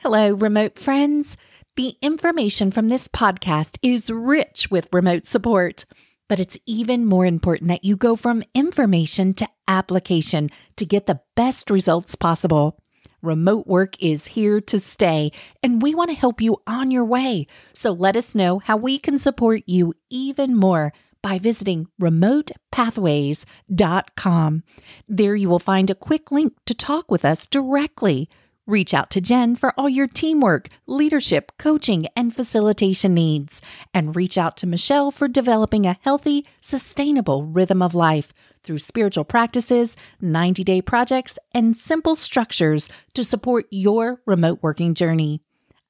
Hello, remote friends. The information from this podcast is rich with remote support, but it's even more important that you go from information to application to get the best results possible. Remote work is here to stay, and we want to help you on your way. So let us know how we can support you even more by visiting remotepathways.com. There you will find a quick link to talk with us directly. Reach out to Jen for all your teamwork, leadership, coaching, and facilitation needs. And reach out to Michelle for developing a healthy, sustainable rhythm of life through spiritual practices, 90 day projects, and simple structures to support your remote working journey.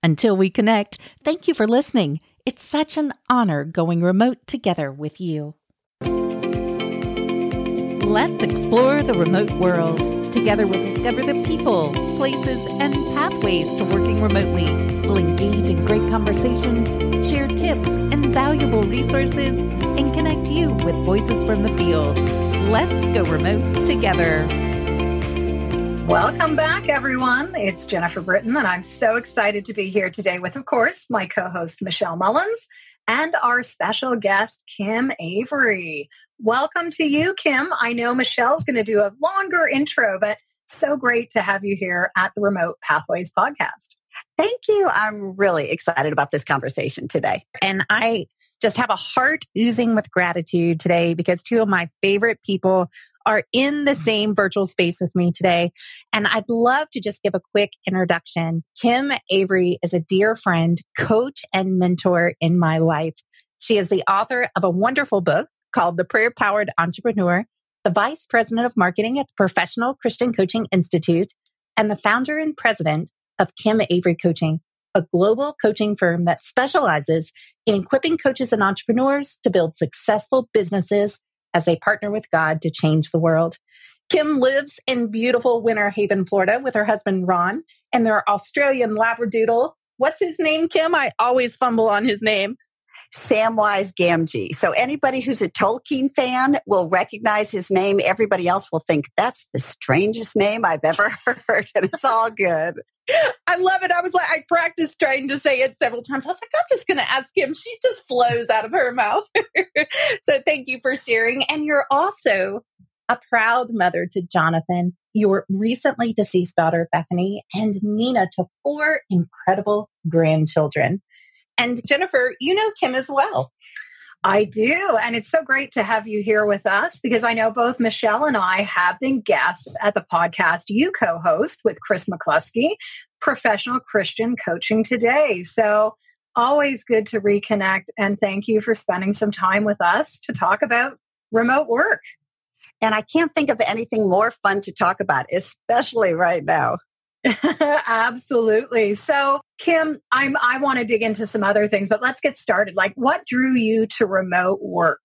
Until we connect, thank you for listening. It's such an honor going remote together with you. Let's explore the remote world. Together, we'll discover the people, places, and pathways to working remotely. We'll engage in great conversations, share tips and valuable resources, and connect you with voices from the field. Let's go remote together. Welcome back, everyone. It's Jennifer Britton, and I'm so excited to be here today with, of course, my co host, Michelle Mullins, and our special guest, Kim Avery. Welcome to you, Kim. I know Michelle's going to do a longer intro, but so great to have you here at the Remote Pathways podcast. Thank you. I'm really excited about this conversation today. And I just have a heart oozing with gratitude today because two of my favorite people are in the same virtual space with me today. And I'd love to just give a quick introduction. Kim Avery is a dear friend, coach, and mentor in my life. She is the author of a wonderful book called The Prayer Powered Entrepreneur, the vice president of marketing at the Professional Christian Coaching Institute, and the founder and president of Kim Avery Coaching, a global coaching firm that specializes in equipping coaches and entrepreneurs to build successful businesses as they partner with God to change the world. Kim lives in beautiful Winter Haven, Florida with her husband Ron and their Australian Labradoodle. What's his name, Kim? I always fumble on his name. Samwise Gamgee. So anybody who's a Tolkien fan will recognize his name. Everybody else will think that's the strangest name I've ever heard. And it's all good. I love it. I was like, I practiced trying to say it several times. I was like, I'm just going to ask him. She just flows out of her mouth. so thank you for sharing. And you're also a proud mother to Jonathan, your recently deceased daughter, Bethany, and Nina to four incredible grandchildren. And Jennifer, you know Kim as well. I do. And it's so great to have you here with us because I know both Michelle and I have been guests at the podcast you co host with Chris McCluskey, Professional Christian Coaching Today. So always good to reconnect. And thank you for spending some time with us to talk about remote work. And I can't think of anything more fun to talk about, especially right now. Absolutely. So, Kim, I'm I want to dig into some other things, but let's get started. Like what drew you to remote work?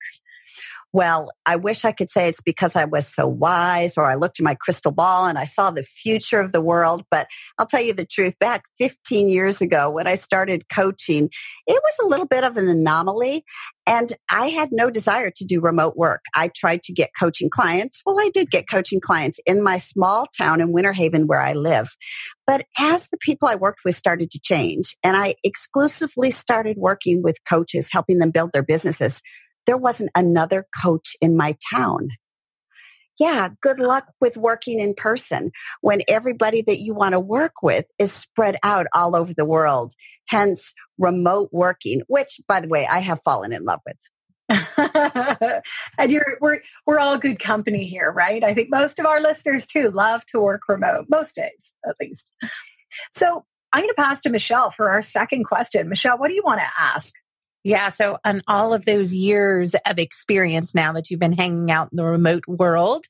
Well, I wish I could say it's because I was so wise or I looked in my crystal ball and I saw the future of the world. But I'll tell you the truth, back 15 years ago when I started coaching, it was a little bit of an anomaly. And I had no desire to do remote work. I tried to get coaching clients. Well, I did get coaching clients in my small town in Winter Haven where I live. But as the people I worked with started to change and I exclusively started working with coaches, helping them build their businesses, there wasn't another coach in my town. Yeah, good luck with working in person when everybody that you want to work with is spread out all over the world. Hence remote working, which by the way, I have fallen in love with. and you're we're we're all good company here, right? I think most of our listeners too love to work remote, most days at least. So I'm going to pass to Michelle for our second question. Michelle, what do you want to ask? Yeah. So, on all of those years of experience now that you've been hanging out in the remote world,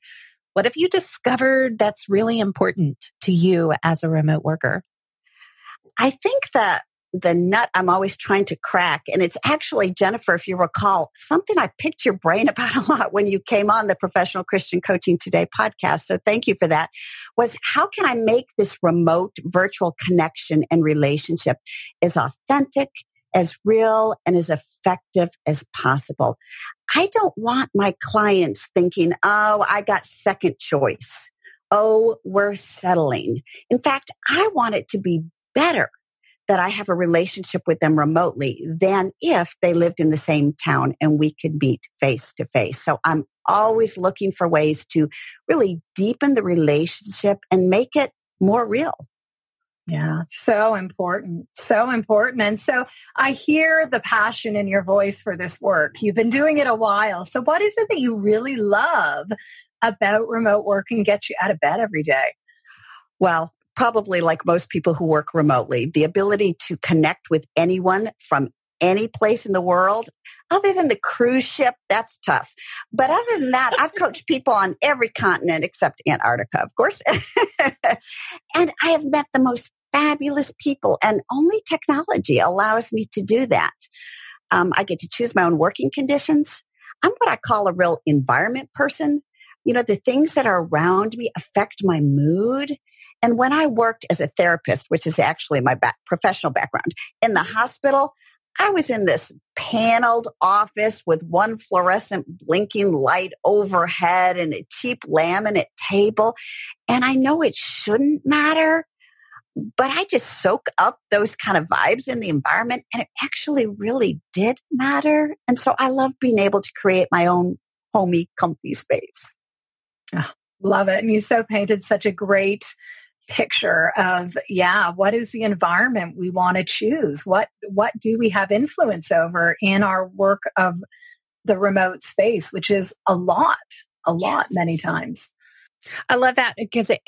what have you discovered that's really important to you as a remote worker? I think that the nut I'm always trying to crack, and it's actually, Jennifer, if you recall, something I picked your brain about a lot when you came on the Professional Christian Coaching Today podcast. So thank you for that. Was how can I make this remote virtual connection and relationship as authentic as real and as effective as possible. I don't want my clients thinking, oh, I got second choice. Oh, we're settling. In fact, I want it to be better that I have a relationship with them remotely than if they lived in the same town and we could meet face to face. So I'm always looking for ways to really deepen the relationship and make it more real. Yeah, so important. So important. And so I hear the passion in your voice for this work. You've been doing it a while. So what is it that you really love about remote work and get you out of bed every day? Well, probably like most people who work remotely, the ability to connect with anyone from any place in the world other than the cruise ship that's tough. But other than that i've coached people on every continent except antarctica of course. And i have met the most fabulous people and only technology allows me to do that. Um, i get to choose my own working conditions. I'm what i call a real environment person. You know the things that are around me affect my mood. And when I worked as a therapist, which is actually my back, professional background in the hospital, I was in this paneled office with one fluorescent blinking light overhead and a cheap laminate table. And I know it shouldn't matter, but I just soak up those kind of vibes in the environment and it actually really did matter. And so I love being able to create my own homey, comfy space. Oh, love it. And you so painted such a great picture of yeah what is the environment we want to choose? What what do we have influence over in our work of the remote space which is a lot a lot yes. many times. I love that because it,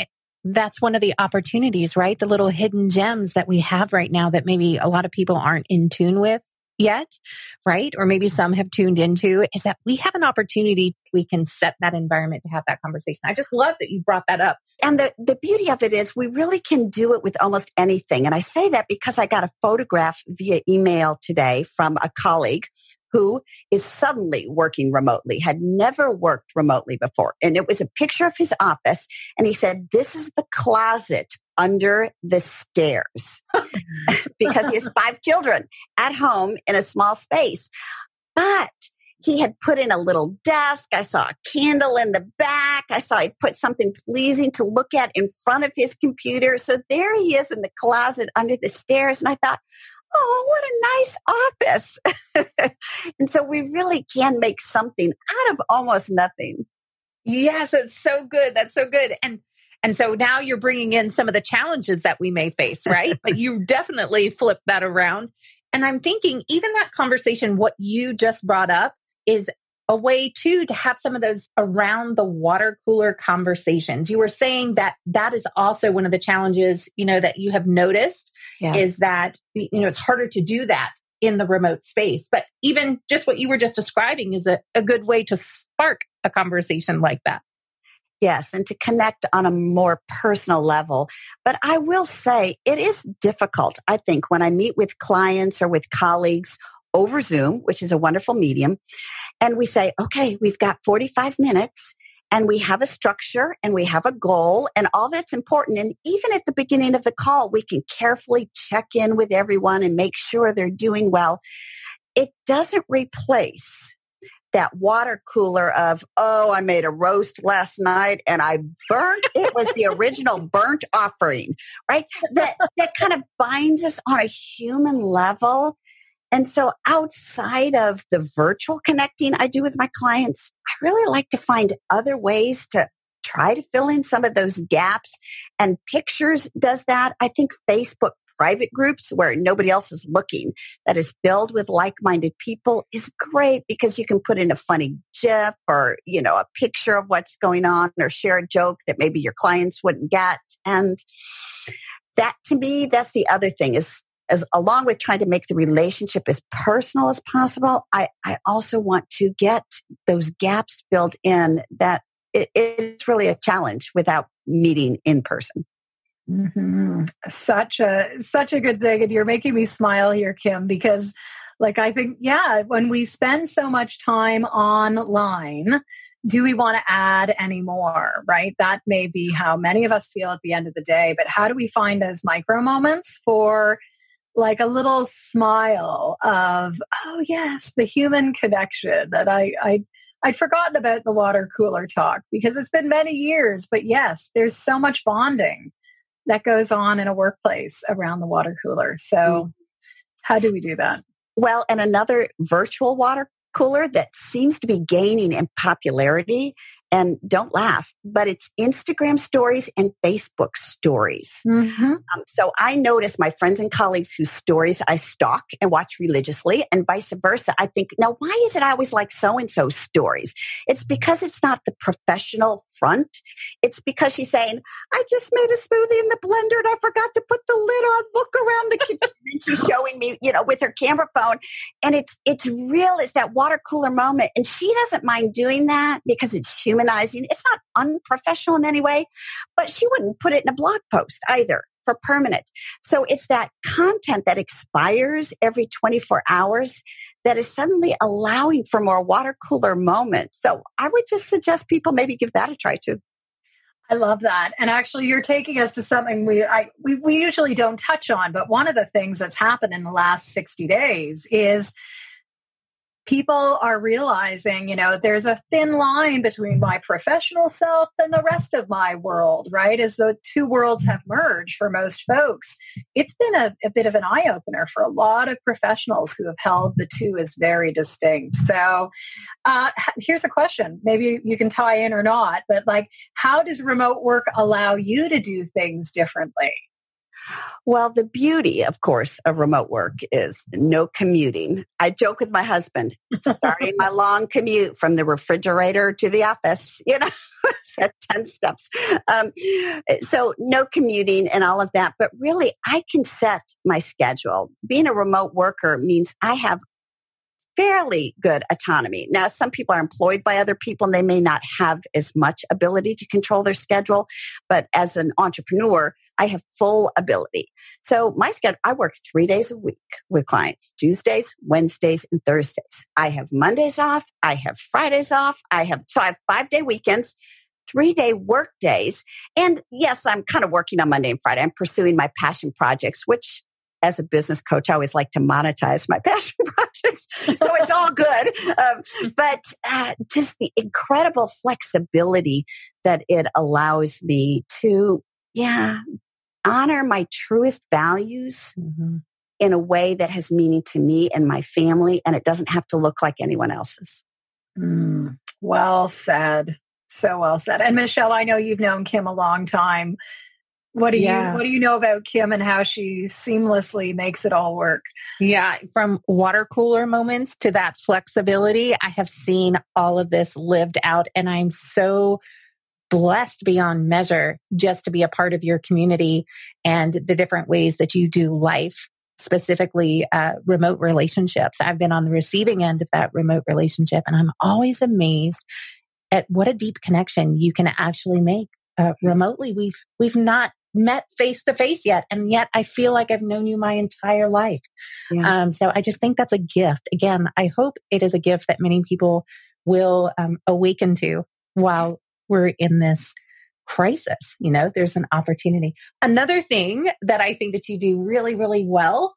that's one of the opportunities right? The little hidden gems that we have right now that maybe a lot of people aren't in tune with yet, right? Or maybe some have tuned into is that we have an opportunity. We can set that environment to have that conversation. I just love that you brought that up. And the, the beauty of it is we really can do it with almost anything. And I say that because I got a photograph via email today from a colleague who is suddenly working remotely, had never worked remotely before. And it was a picture of his office. And he said, this is the closet under the stairs because he has five children at home in a small space. But he had put in a little desk. I saw a candle in the back. I saw he put something pleasing to look at in front of his computer. So there he is in the closet under the stairs. And I thought, oh, what a nice office. and so we really can make something out of almost nothing. Yes, it's so good. That's so good. And and so now you're bringing in some of the challenges that we may face, right? but you definitely flip that around. And I'm thinking even that conversation, what you just brought up is a way too to have some of those around the water cooler conversations. You were saying that that is also one of the challenges, you know, that you have noticed yes. is that, you know, it's harder to do that in the remote space. But even just what you were just describing is a, a good way to spark a conversation like that. Yes, and to connect on a more personal level. But I will say it is difficult, I think, when I meet with clients or with colleagues over Zoom, which is a wonderful medium, and we say, okay, we've got 45 minutes and we have a structure and we have a goal and all that's important. And even at the beginning of the call, we can carefully check in with everyone and make sure they're doing well. It doesn't replace that water cooler of, oh, I made a roast last night and I burnt. It was the original burnt offering, right? That, that kind of binds us on a human level. And so outside of the virtual connecting I do with my clients, I really like to find other ways to try to fill in some of those gaps and pictures does that. I think Facebook private groups where nobody else is looking that is filled with like-minded people is great because you can put in a funny gif or, you know, a picture of what's going on or share a joke that maybe your clients wouldn't get. And that to me, that's the other thing is as along with trying to make the relationship as personal as possible, I, I also want to get those gaps filled in that it, it's really a challenge without meeting in person. Mm-hmm. Such a such a good thing, and you're making me smile here, Kim, because like I think, yeah, when we spend so much time online, do we want to add any more? Right? That may be how many of us feel at the end of the day. But how do we find those micro moments for like a little smile of, oh yes, the human connection that I I I'd forgotten about the water cooler talk because it's been many years, but yes, there's so much bonding that goes on in a workplace around the water cooler. So mm. how do we do that? Well, and another virtual water cooler that seems to be gaining in popularity and don't laugh, but it's Instagram stories and Facebook stories. Mm-hmm. Um, so I notice my friends and colleagues whose stories I stalk and watch religiously and vice versa. I think, now why is it I always like so and so stories? It's because it's not the professional front. It's because she's saying, I just made a smoothie in the blender and I forgot to put the lid on. Look around the kitchen. and she's showing me, you know, with her camera phone. And it's, it's real. It's that water cooler moment. And she doesn't mind doing that because it's human It's not unprofessional in any way, but she wouldn't put it in a blog post either for permanent. So it's that content that expires every 24 hours that is suddenly allowing for more water cooler moments. So I would just suggest people maybe give that a try too. I love that. And actually you're taking us to something we I we, we usually don't touch on, but one of the things that's happened in the last 60 days is people are realizing, you know, there's a thin line between my professional self and the rest of my world, right? As the two worlds have merged for most folks. It's been a, a bit of an eye opener for a lot of professionals who have held the two as very distinct. So uh, here's a question. Maybe you can tie in or not, but like, how does remote work allow you to do things differently? Well, the beauty, of course, of remote work is no commuting. I joke with my husband, starting my long commute from the refrigerator to the office, you know, at 10 steps. Um, so no commuting and all of that. But really, I can set my schedule. Being a remote worker means I have fairly good autonomy. Now, some people are employed by other people and they may not have as much ability to control their schedule. But as an entrepreneur, I have full ability. So my schedule, I work three days a week with clients, Tuesdays, Wednesdays, and Thursdays. I have Mondays off. I have Fridays off. I have, so I have five day weekends, three day work days. And yes, I'm kind of working on Monday and Friday. I'm pursuing my passion projects, which as a business coach, I always like to monetize my passion projects. So it's all good. Um, but uh, just the incredible flexibility that it allows me to, yeah, honor my truest values mm-hmm. in a way that has meaning to me and my family, and it doesn't have to look like anyone else's. Mm, well said. So well said. And Michelle, I know you've known Kim a long time. What do yeah. you what do you know about Kim and how she seamlessly makes it all work? Yeah, from water cooler moments to that flexibility, I have seen all of this lived out and I'm so blessed beyond measure just to be a part of your community and the different ways that you do life specifically uh, remote relationships. I've been on the receiving end of that remote relationship, and I'm always amazed at what a deep connection you can actually make uh, remotely. We've we've not met face to face yet, and yet I feel like I've known you my entire life. Yeah. Um, so I just think that's a gift. Again, I hope it is a gift that many people will um, awaken to while we're in this crisis. You know, there's an opportunity. Another thing that I think that you do really, really well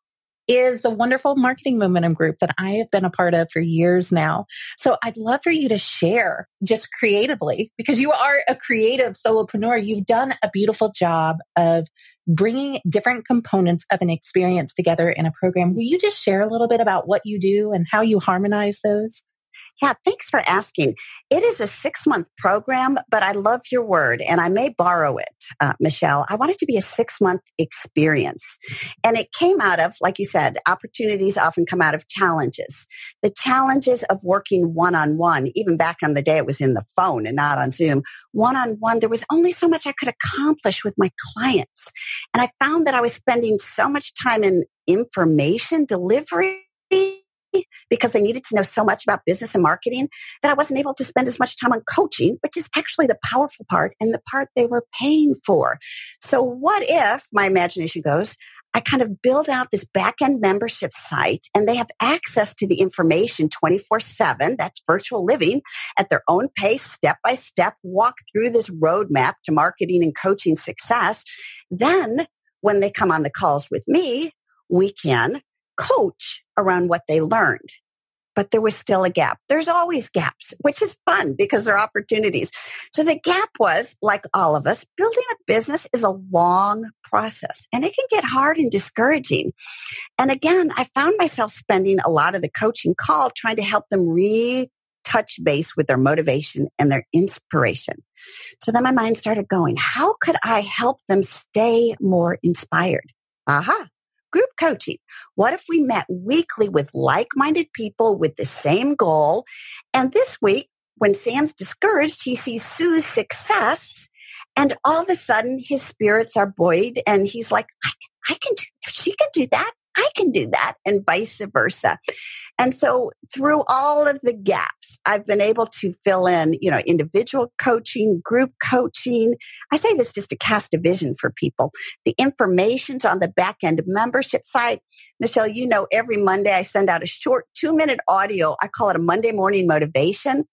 is the wonderful marketing momentum group that I have been a part of for years now. So I'd love for you to share just creatively because you are a creative solopreneur. You've done a beautiful job of bringing different components of an experience together in a program. Will you just share a little bit about what you do and how you harmonize those? Yeah, thanks for asking. It is a six month program, but I love your word and I may borrow it, uh, Michelle. I want it to be a six month experience. And it came out of, like you said, opportunities often come out of challenges. The challenges of working one on one, even back on the day it was in the phone and not on Zoom, one on one, there was only so much I could accomplish with my clients. And I found that I was spending so much time in information delivery because they needed to know so much about business and marketing that I wasn't able to spend as much time on coaching, which is actually the powerful part and the part they were paying for. So what if my imagination goes, I kind of build out this back end membership site and they have access to the information 24 seven. That's virtual living at their own pace, step by step, walk through this roadmap to marketing and coaching success. Then when they come on the calls with me, we can coach around what they learned. but there was still a gap. There's always gaps, which is fun because there are opportunities. So the gap was, like all of us, building a business is a long process and it can get hard and discouraging. And again, I found myself spending a lot of the coaching call trying to help them retouch base with their motivation and their inspiration. So then my mind started going, how could I help them stay more inspired? Aha. Group coaching. What if we met weekly with like-minded people with the same goal? And this week, when Sam's discouraged, he sees Sue's success and all of a sudden his spirits are buoyed and he's like, I, I can do, if she can do that, I can do that and vice versa. And so through all of the gaps, I've been able to fill in, you know, individual coaching, group coaching. I say this just to cast a vision for people. The information's on the back end membership site. Michelle, you know, every Monday I send out a short two minute audio. I call it a Monday morning motivation.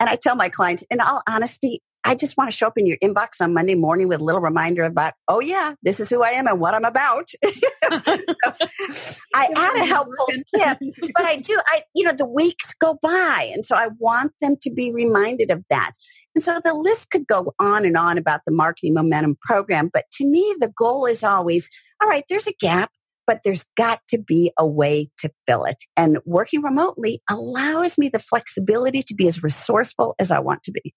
And I tell my clients, in all honesty, I just want to show up in your inbox on Monday morning with a little reminder about, oh yeah, this is who I am and what I'm about. so I add a helpful tip, but I do, I, you know, the weeks go by. And so I want them to be reminded of that. And so the list could go on and on about the marketing momentum program. But to me, the goal is always, all right, there's a gap but there's got to be a way to fill it. And working remotely allows me the flexibility to be as resourceful as I want to be.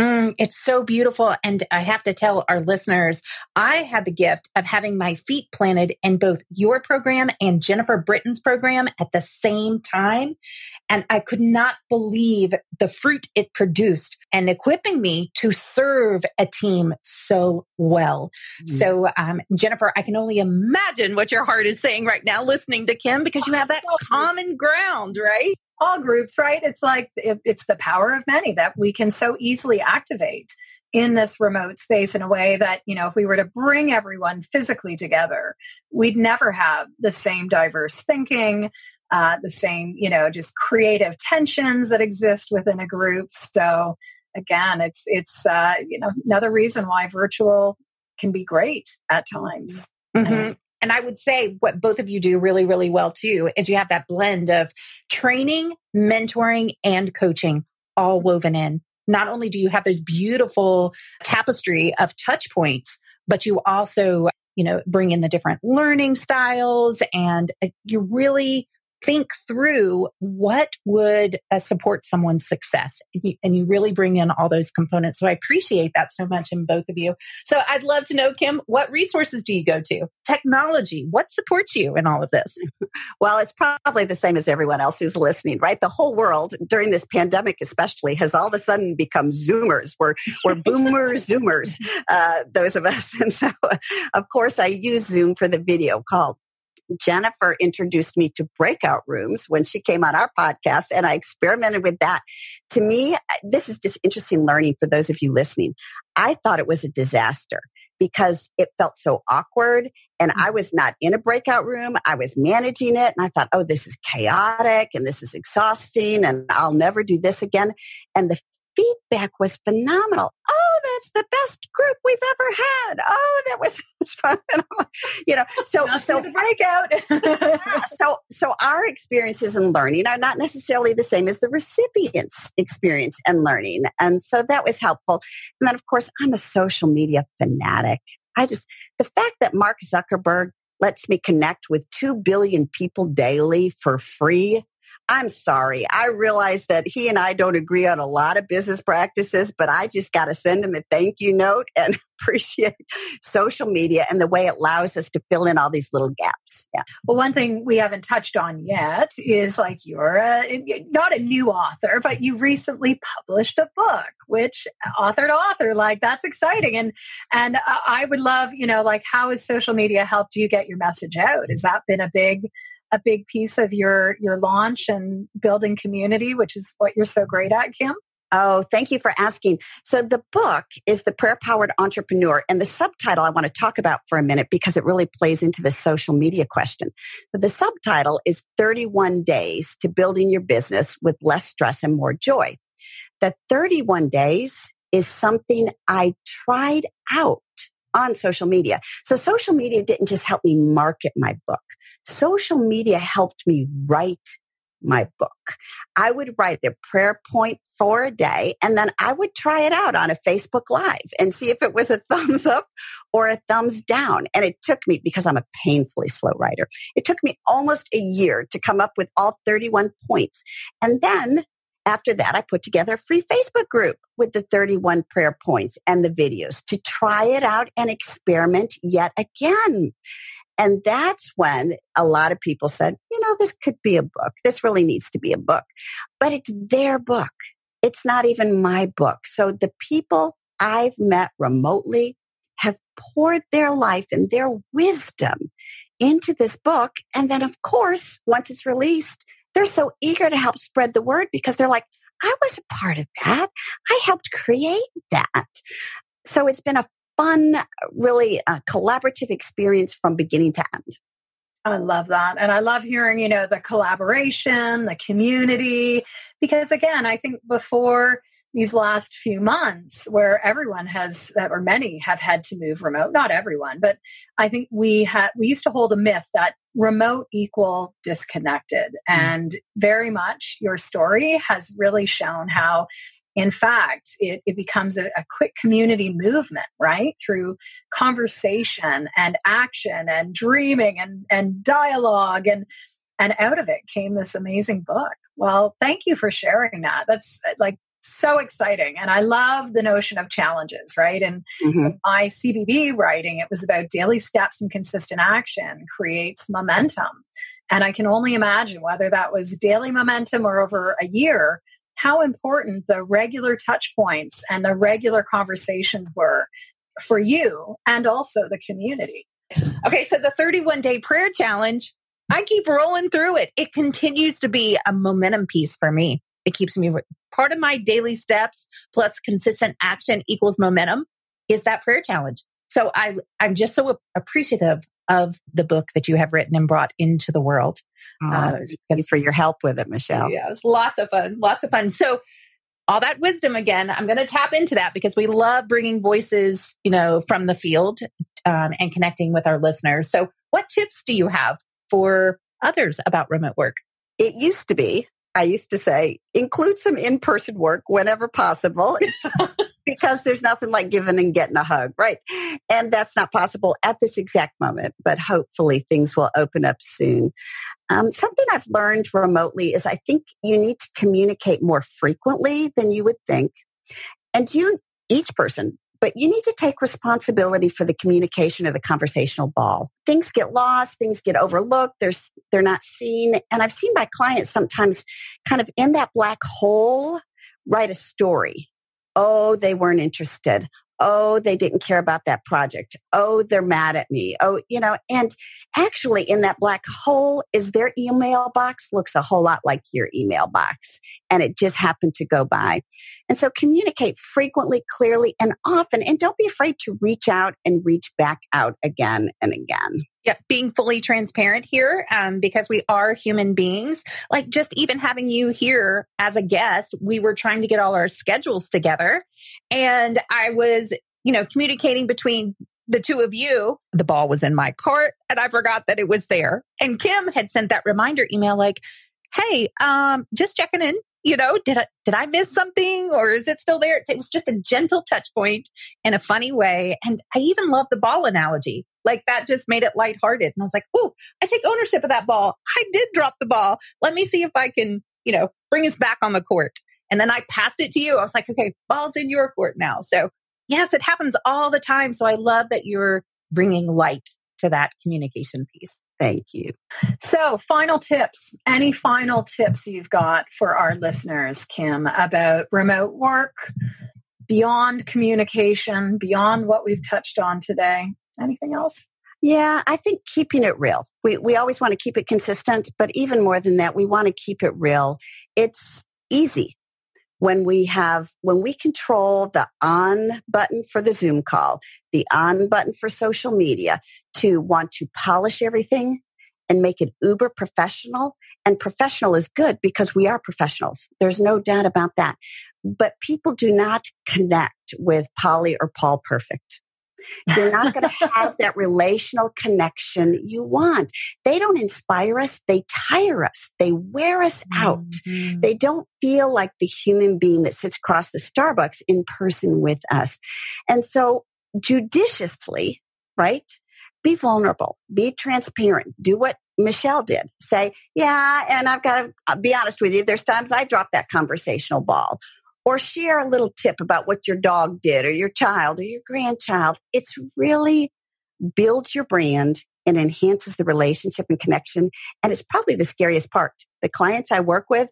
Mm, it's so beautiful. And I have to tell our listeners, I had the gift of having my feet planted in both your program and Jennifer Britton's program at the same time. And I could not believe the fruit it produced and equipping me to serve a team so well. Mm. So, um, Jennifer, I can only imagine what your heart is saying right now listening to Kim because you have that common ground, right? All groups, right? It's like it, it's the power of many that we can so easily activate in this remote space in a way that, you know, if we were to bring everyone physically together, we'd never have the same diverse thinking, uh, the same, you know, just creative tensions that exist within a group. So again, it's, it's, uh, you know, another reason why virtual can be great at times. Mm-hmm. And I would say what both of you do really, really well too is you have that blend of training, mentoring, and coaching all woven in. Not only do you have this beautiful tapestry of touch points, but you also, you know, bring in the different learning styles and uh, you really think through what would uh, support someone's success. And you, and you, really bring in all those components. So i appreciate that so much in both of you. So i'd love to know kim what resources do you go to? Technology what supports you in all of this? Well it's probably the same as everyone else who's listening right? The whole world during this pandemic especially has all of a sudden become zoomers. We're, we're boomer zoomers uh, those of us. And so of course i use zoom for the video call Jennifer introduced me to breakout rooms when she came on our podcast and I experimented with that. To me, this is just interesting learning for those of you listening. I thought it was a disaster because it felt so awkward and I was not in a breakout room. I was managing it and I thought, oh, this is chaotic and this is exhausting and I'll never do this again. And the feedback was phenomenal. That's the best group we've ever had. Oh, that was fun. you know, so so breakout. so so our experiences and learning are not necessarily the same as the recipient's experience and learning, and so that was helpful. And then, of course, I'm a social media fanatic. I just the fact that Mark Zuckerberg lets me connect with 2 billion people daily for free I'm sorry. I realize that he and I don't agree on a lot of business practices, but I just got to send him a thank you note and appreciate social media and the way it allows us to fill in all these little gaps. Yeah. Well, one thing we haven't touched on yet is like you're a, not a new author, but you recently published a book, which author to author, like that's exciting. And, and I would love, you know, like how has social media helped you get your message out? Has that been a big a big piece of your your launch and building community, which is what you're so great at, Kim? Oh, thank you for asking. So the book is The Prayer Powered Entrepreneur and the subtitle I want to talk about for a minute because it really plays into the social media question. The subtitle is 31 days to building your business with less stress and more joy. The 31 days is something I tried out on social media. So social media didn't just help me market my book. Social media helped me write my book. I would write a prayer point for a day and then I would try it out on a Facebook Live and see if it was a thumbs up or a thumbs down. And it took me, because I'm a painfully slow writer, it took me almost a year to come up with all 31 points. And then after that, I put together a free Facebook group with the 31 prayer points and the videos to try it out and experiment yet again. And that's when a lot of people said, you know, this could be a book. This really needs to be a book, but it's their book. It's not even my book. So the people I've met remotely have poured their life and their wisdom into this book. And then, of course, once it's released, they're so eager to help spread the word because they're like, I was a part of that. I helped create that. So it's been a fun, really uh, collaborative experience from beginning to end. I love that. And I love hearing, you know, the collaboration, the community, because again, I think before these last few months where everyone has or many have had to move remote not everyone but i think we had we used to hold a myth that remote equal disconnected. Mm-hmm. and very much your story has really shown how in fact it, it becomes a, a quick community movement right through conversation and action and dreaming and and dialogue and and out of it came this amazing book. Well thank you for sharing that. That's like so exciting. And I love the notion of challenges, right? And mm-hmm. my CBB writing, it was about daily steps and consistent action creates momentum. And I can only imagine whether that was daily momentum or over a year, how important the regular touch points and the regular conversations were for you and also the community. Okay, so the 31 day prayer challenge, I keep rolling through it. It continues to be a momentum piece for me. It keeps me part of my daily steps plus consistent action equals momentum is that prayer challenge. So I, I'm just so appreciative of the book that you have written and brought into the world. Oh, uh, thanks for your help with it, Michelle. Yeah, it was lots of fun, lots of fun. So all that wisdom again, I'm going to tap into that because we love bringing voices, you know, from the field um, and connecting with our listeners. So what tips do you have for others about remote work? It used to be I used to say, include some in person work whenever possible, because there's nothing like giving and getting a hug, right? And that's not possible at this exact moment, but hopefully things will open up soon. Um, something I've learned remotely is I think you need to communicate more frequently than you would think. And you, each person but you need to take responsibility for the communication of the conversational ball. Things get lost, things get overlooked, there's, they're not seen. And I've seen my clients sometimes kind of in that black hole write a story. Oh, they weren't interested oh, they didn't care about that project. Oh, they're mad at me. Oh, you know, and actually in that black hole is their email box looks a whole lot like your email box and it just happened to go by. And so communicate frequently, clearly and often and don't be afraid to reach out and reach back out again and again. Yeah, being fully transparent here um, because we are human beings. Like just even having you here as a guest, we were trying to get all our schedules together. And I was, you know, communicating between the two of you. The ball was in my court and I forgot that it was there. And Kim had sent that reminder email like, Hey, um, just checking in. You know, did I, did I miss something or is it still there? It was just a gentle touch point in a funny way. And I even love the ball analogy like that just made it lighthearted. And I was like, oh, I take ownership of that ball. I did drop the ball. Let me see if I can, you know, bring us back on the court. And then I passed it to you. I was like, okay, ball's in your court now. So yes, it happens all the time. So I love that you're bringing light to that communication piece. Thank you. So, final tips. Any final tips you've got for our listeners, Kim, about remote work, beyond communication, beyond what we've touched on today? Anything else? Yeah, I think keeping it real. We, we always want to keep it consistent, but even more than that, we want to keep it real. It's easy when we have, when we control the on button for the Zoom call, the on button for social media to want to polish everything and make it uber professional. And professional is good because we are professionals. There's no doubt about that. But people do not connect with Polly or Paul perfect You're not going to have that relational connection you want. They don't inspire us. They tire us. They wear us out. Mm-hmm. They don't feel like the human being that sits across the Starbucks in person with us. And so judiciously, right? Be vulnerable, be transparent, do what Michelle did. Say, yeah, and I've got to uh, be honest with you. There's times I drop that conversational ball or share a little tip about what your dog did or your child or your grandchild. It's really builds your brand and enhances the relationship and connection. And it's probably the scariest part. The clients I work with,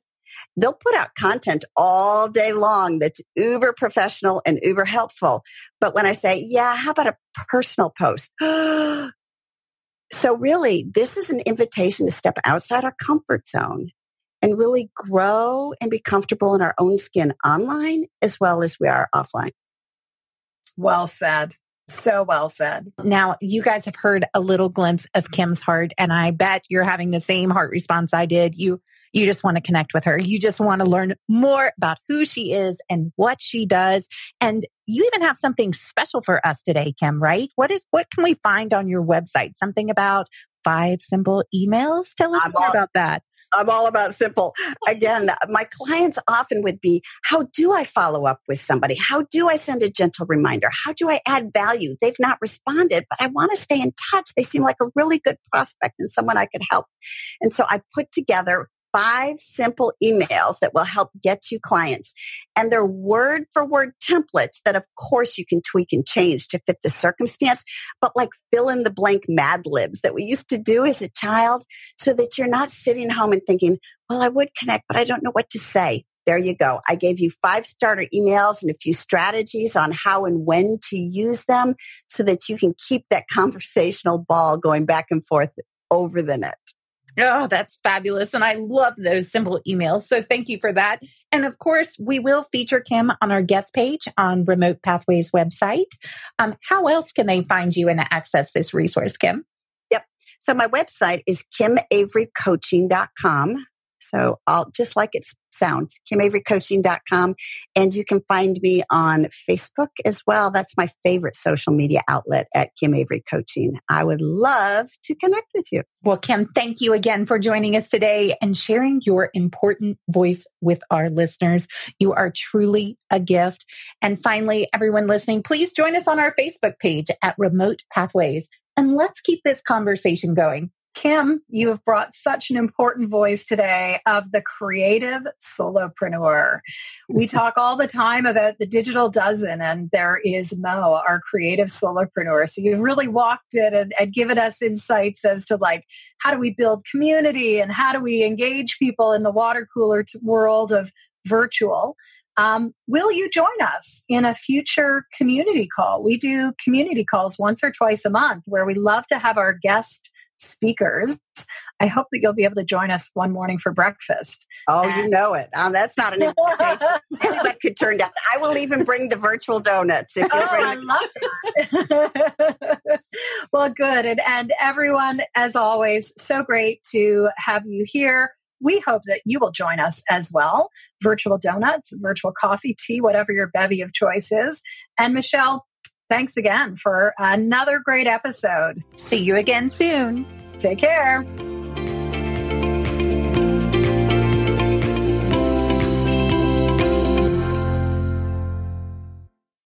they'll put out content all day long that's uber professional and uber helpful. But when I say, yeah, how about a personal post? so really, this is an invitation to step outside our comfort zone and really grow and be comfortable in our own skin online as well as we are offline. Well said. So well said. Now, you guys have heard a little glimpse of mm-hmm. Kim's heart, and I bet you're having the same heart response I did. You, you just want to connect with her. You just want to learn more about who she is and what she does. And you even have something special for us today, Kim, right? What is, what can we find on your website? Something about five simple emails? Tell us I'm more all, about that. I'm all about simple. Again, my clients often would be, how do I follow up with somebody? How do I send a gentle reminder? How do I add value? They've not responded, but I want to stay in touch. They seem like a really good prospect and someone I could help. And so I put together five simple emails that will help get you clients. And they're word for word templates that of course you can tweak and change to fit the circumstance, but like fill in the blank mad libs that we used to do as a child so that you're not sitting home and thinking, well, I would connect, but I don't know what to say. There you go. I gave you five starter emails and a few strategies on how and when to use them so that you can keep that conversational ball going back and forth over the net. Oh, that's fabulous. And I love those simple emails. So thank you for that. And of course, we will feature Kim on our guest page on Remote Pathways website. Um, how else can they find you and access this resource, Kim? Yep. So my website is kimaverycoaching.com. So I'll just like it sounds, kimaverycoaching.com. And you can find me on Facebook as well. That's my favorite social media outlet at Kim Avery Coaching. I would love to connect with you. Well, Kim, thank you again for joining us today and sharing your important voice with our listeners. You are truly a gift. And finally, everyone listening, please join us on our Facebook page at Remote Pathways and let's keep this conversation going. Kim, you have brought such an important voice today of the creative solopreneur. We talk all the time about the digital dozen, and there is Mo, our creative solopreneur. So you really walked it and, and given us insights as to like how do we build community and how do we engage people in the water cooler world of virtual. Um, will you join us in a future community call? We do community calls once or twice a month where we love to have our guest speakers. I hope that you'll be able to join us one morning for breakfast. Oh, and- you know it. Um, that's not an invitation anyone could turn down. I will even bring the virtual donuts. If you oh, I love that. well, good. And, and everyone, as always, so great to have you here. We hope that you will join us as well. Virtual donuts, virtual coffee, tea, whatever your bevy of choice is. And Michelle, Thanks again for another great episode. See you again soon. Take care.